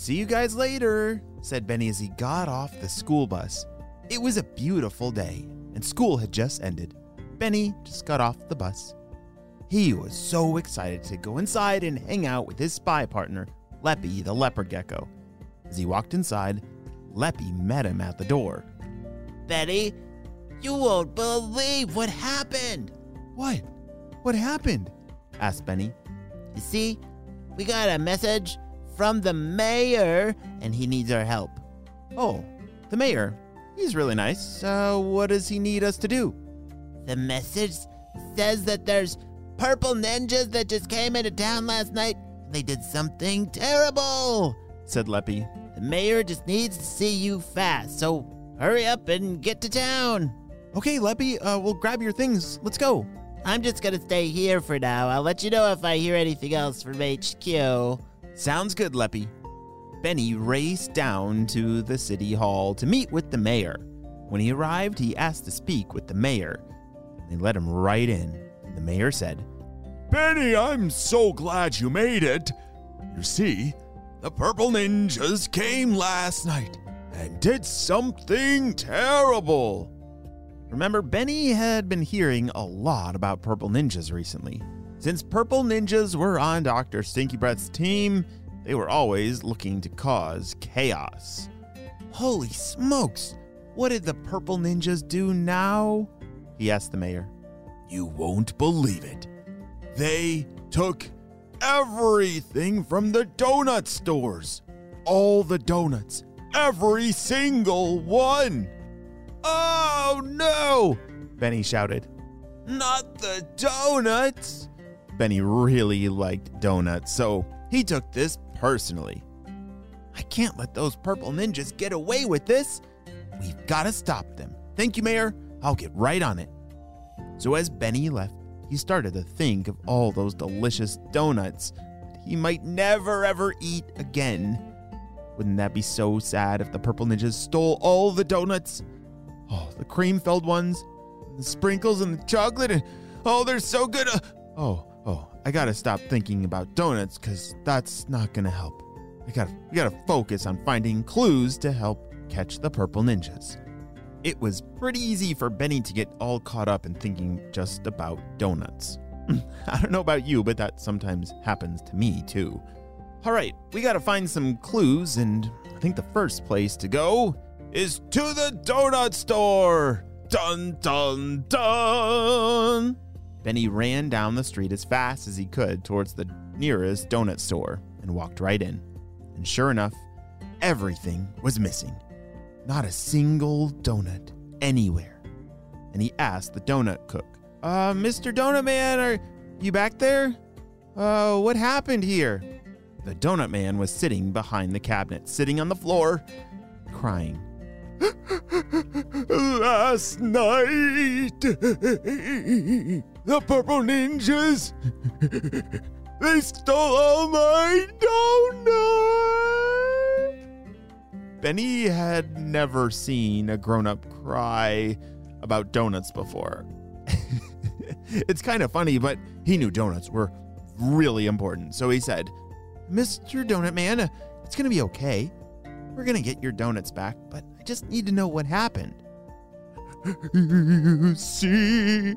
See you guys later, said Benny as he got off the school bus. It was a beautiful day, and school had just ended. Benny just got off the bus. He was so excited to go inside and hang out with his spy partner, Leppy the leopard gecko. As he walked inside, Leppy met him at the door. Benny, you won't believe what happened. What? What happened? asked Benny. You see, we got a message from the mayor and he needs our help. Oh, the mayor. He's really nice. Uh, what does he need us to do? The message says that there's purple ninjas that just came into town last night and they did something terrible, said Leppy. The mayor just needs to see you fast, so hurry up and get to town. Okay, Leppy, uh, we'll grab your things. Let's go. I'm just gonna stay here for now. I'll let you know if I hear anything else from HQ. Sounds good, Leppy. Benny raced down to the city hall to meet with the mayor. When he arrived, he asked to speak with the mayor. They let him right in. The mayor said, Benny, I'm so glad you made it. You see, the Purple Ninjas came last night and did something terrible. Remember, Benny had been hearing a lot about Purple Ninjas recently. Since Purple Ninjas were on Dr. Stinky Breath's team, they were always looking to cause chaos. Holy smokes! What did the Purple Ninjas do now? He asked the mayor. You won't believe it. They took everything from the donut stores. All the donuts. Every single one. Oh no! Benny shouted. Not the donuts! Benny really liked donuts, so he took this personally. I can't let those purple ninjas get away with this. We've got to stop them. Thank you, Mayor. I'll get right on it. So as Benny left, he started to think of all those delicious donuts that he might never ever eat again. Wouldn't that be so sad if the purple ninjas stole all the donuts? Oh, the cream filled ones, the sprinkles and the chocolate, and oh, they're so good. Uh, oh, oh, I gotta stop thinking about donuts because that's not gonna help. I gotta, we gotta focus on finding clues to help catch the purple ninjas. It was pretty easy for Benny to get all caught up in thinking just about donuts. I don't know about you, but that sometimes happens to me too. All right, we gotta find some clues, and I think the first place to go is to the donut store. Dun dun dun! Benny ran down the street as fast as he could towards the nearest donut store and walked right in. And sure enough, everything was missing. Not a single donut anywhere. And he asked the donut cook, Uh, Mr. Donut Man, are you back there? Uh, what happened here? The donut man was sitting behind the cabinet, sitting on the floor, crying. Last night, the Purple Ninjas, they stole all my donuts. Benny had never seen a grown up cry about donuts before. it's kind of funny, but he knew donuts were really important. So he said, Mr. Donut Man, it's going to be okay. We're going to get your donuts back, but I just need to know what happened. You see,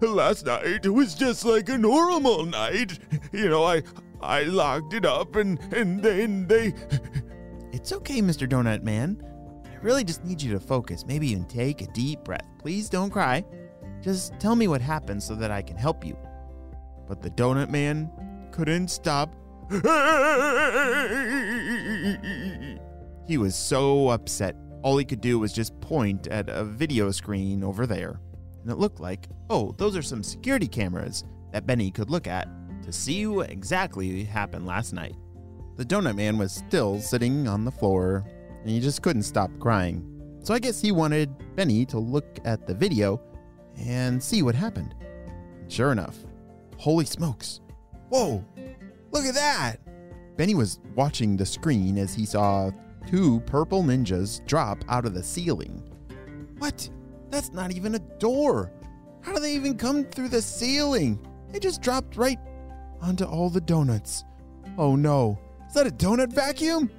last night was just like a normal night. You know, I I locked it up and and then they It's okay, Mr. Donut Man. I really just need you to focus. Maybe even take a deep breath. Please don't cry. Just tell me what happened so that I can help you. But the donut man couldn't stop. he was so upset. All he could do was just point at a video screen over there. And it looked like, oh, those are some security cameras that Benny could look at to see what exactly happened last night. The donut man was still sitting on the floor and he just couldn't stop crying. So I guess he wanted Benny to look at the video and see what happened. Sure enough, holy smokes. Whoa, look at that! Benny was watching the screen as he saw two purple ninjas drop out of the ceiling. What? That's not even a door. How do they even come through the ceiling? They just dropped right onto all the donuts. Oh no, is that a donut vacuum?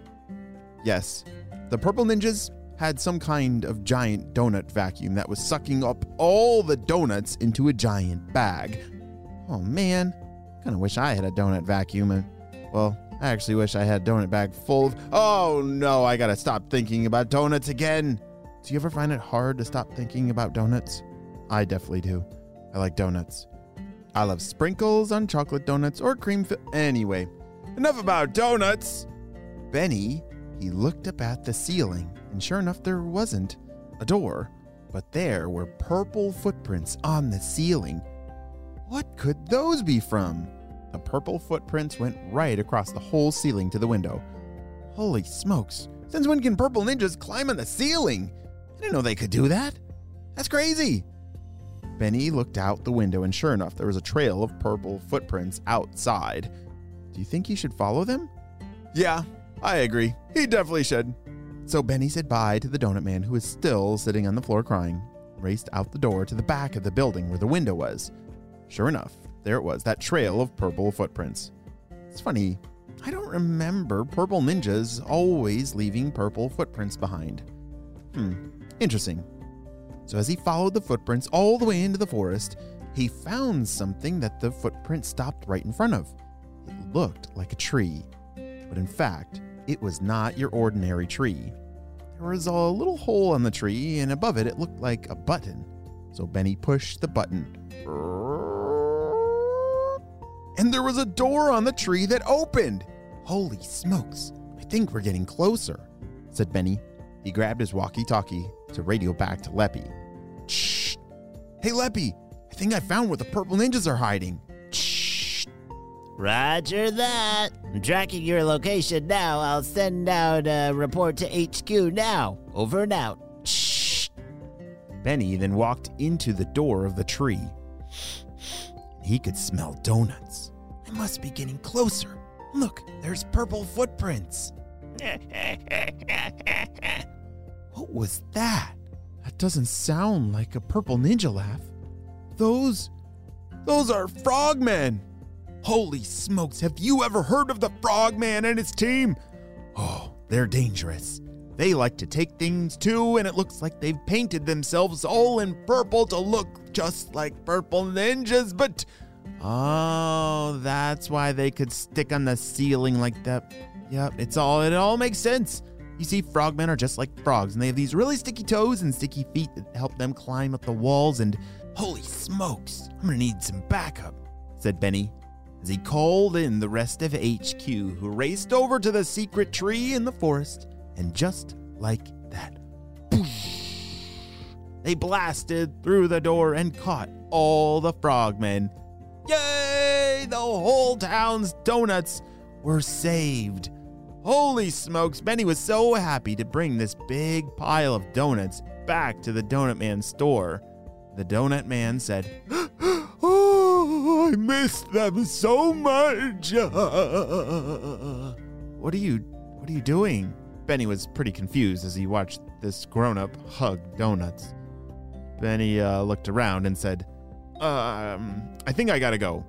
Yes, the purple ninjas had some kind of giant donut vacuum that was sucking up all the donuts into a giant bag. Oh man, kind of wish I had a donut vacuum. And, well, I actually wish I had donut bag full of. Oh no, I gotta stop thinking about donuts again. Do you ever find it hard to stop thinking about donuts? I definitely do. I like donuts. I love sprinkles on chocolate donuts or cream. Fi- anyway, enough about donuts. Benny, he looked up at the ceiling, and sure enough, there wasn't a door, but there were purple footprints on the ceiling. What could those be from? The purple footprints went right across the whole ceiling to the window. Holy smokes! Since when can purple ninjas climb on the ceiling? I didn't know they could do that. That's crazy. Benny looked out the window, and sure enough, there was a trail of purple footprints outside. Do you think he should follow them? Yeah, I agree. He definitely should. So Benny said bye to the donut man, who was still sitting on the floor crying, raced out the door to the back of the building where the window was. Sure enough, there it was, that trail of purple footprints. It's funny, I don't remember purple ninjas always leaving purple footprints behind. Hmm, interesting. So as he followed the footprints all the way into the forest, he found something that the footprint stopped right in front of. It looked like a tree, but in fact, it was not your ordinary tree. There was a little hole on the tree, and above it, it looked like a button. So Benny pushed the button. And there was a door on the tree that opened. Holy smokes, I think we're getting closer, said Benny. He grabbed his walkie talkie to radio back to Leppy. Shh! Hey, Leppy, I think I found where the purple ninjas are hiding. Shh! Roger that. I'm tracking your location now. I'll send out a report to HQ now. Over and out. Shh! Benny then walked into the door of the tree. He could smell donuts. I must be getting closer. Look, there's purple footprints. What was that? That doesn't sound like a purple ninja laugh. Those. Those are frogmen! Holy smokes, have you ever heard of the frogman and his team? Oh, they're dangerous. They like to take things too, and it looks like they've painted themselves all in purple to look just like purple ninjas, but. Oh, that's why they could stick on the ceiling like that. Yep, it's all, it all makes sense. You see, frogmen are just like frogs, and they have these really sticky toes and sticky feet that help them climb up the walls. And holy smokes, I'm gonna need some backup, said Benny as he called in the rest of HQ, who raced over to the secret tree in the forest. And just like that, they blasted through the door and caught all the frogmen. Yay! The whole town's donuts were saved. Holy smokes, Benny was so happy to bring this big pile of donuts back to the Donut Man's store. The Donut Man said, Oh, I missed them so much. what are you what are you doing? Benny was pretty confused as he watched this grown-up hug donuts. Benny uh, looked around and said, Um, I think I gotta go.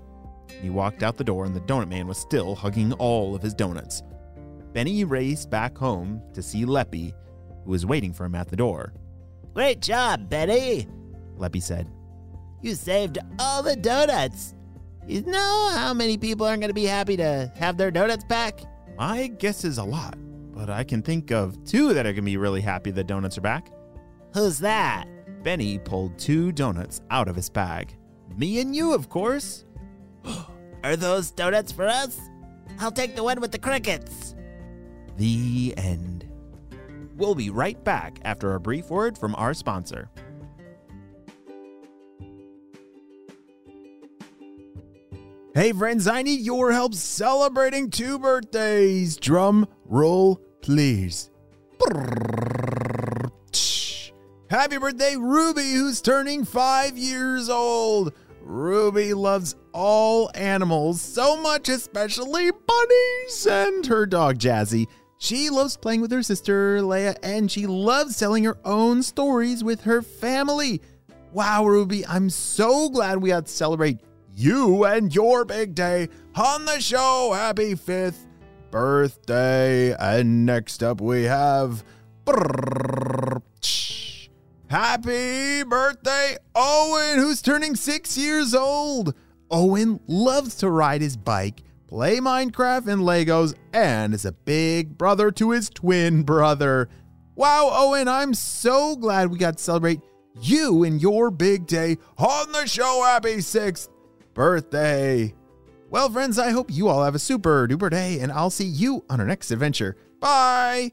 He walked out the door and the Donut Man was still hugging all of his donuts. Benny raced back home to see Leppy, who was waiting for him at the door. Great job, Betty. Leppy said, You saved all the donuts. You know how many people aren't going to be happy to have their donuts back? My guess is a lot, but I can think of two that are going to be really happy the donuts are back. Who's that? Benny pulled two donuts out of his bag. Me and you, of course. Are those donuts for us? I'll take the one with the crickets. The end. We'll be right back after a brief word from our sponsor. Hey friends, I need your help celebrating two birthdays. Drum roll, please. Happy birthday, Ruby, who's turning five years old. Ruby loves all animals so much, especially bunnies and her dog Jazzy. She loves playing with her sister Leia and she loves telling her own stories with her family. Wow, Ruby, I'm so glad we got to celebrate you and your big day on the show. Happy fifth birthday. And next up, we have. Happy birthday, Owen, who's turning six years old. Owen loves to ride his bike, play Minecraft and Legos, and is a big brother to his twin brother. Wow, Owen, I'm so glad we got to celebrate you and your big day on the show. Happy sixth birthday. Well, friends, I hope you all have a super duper day, and I'll see you on our next adventure. Bye.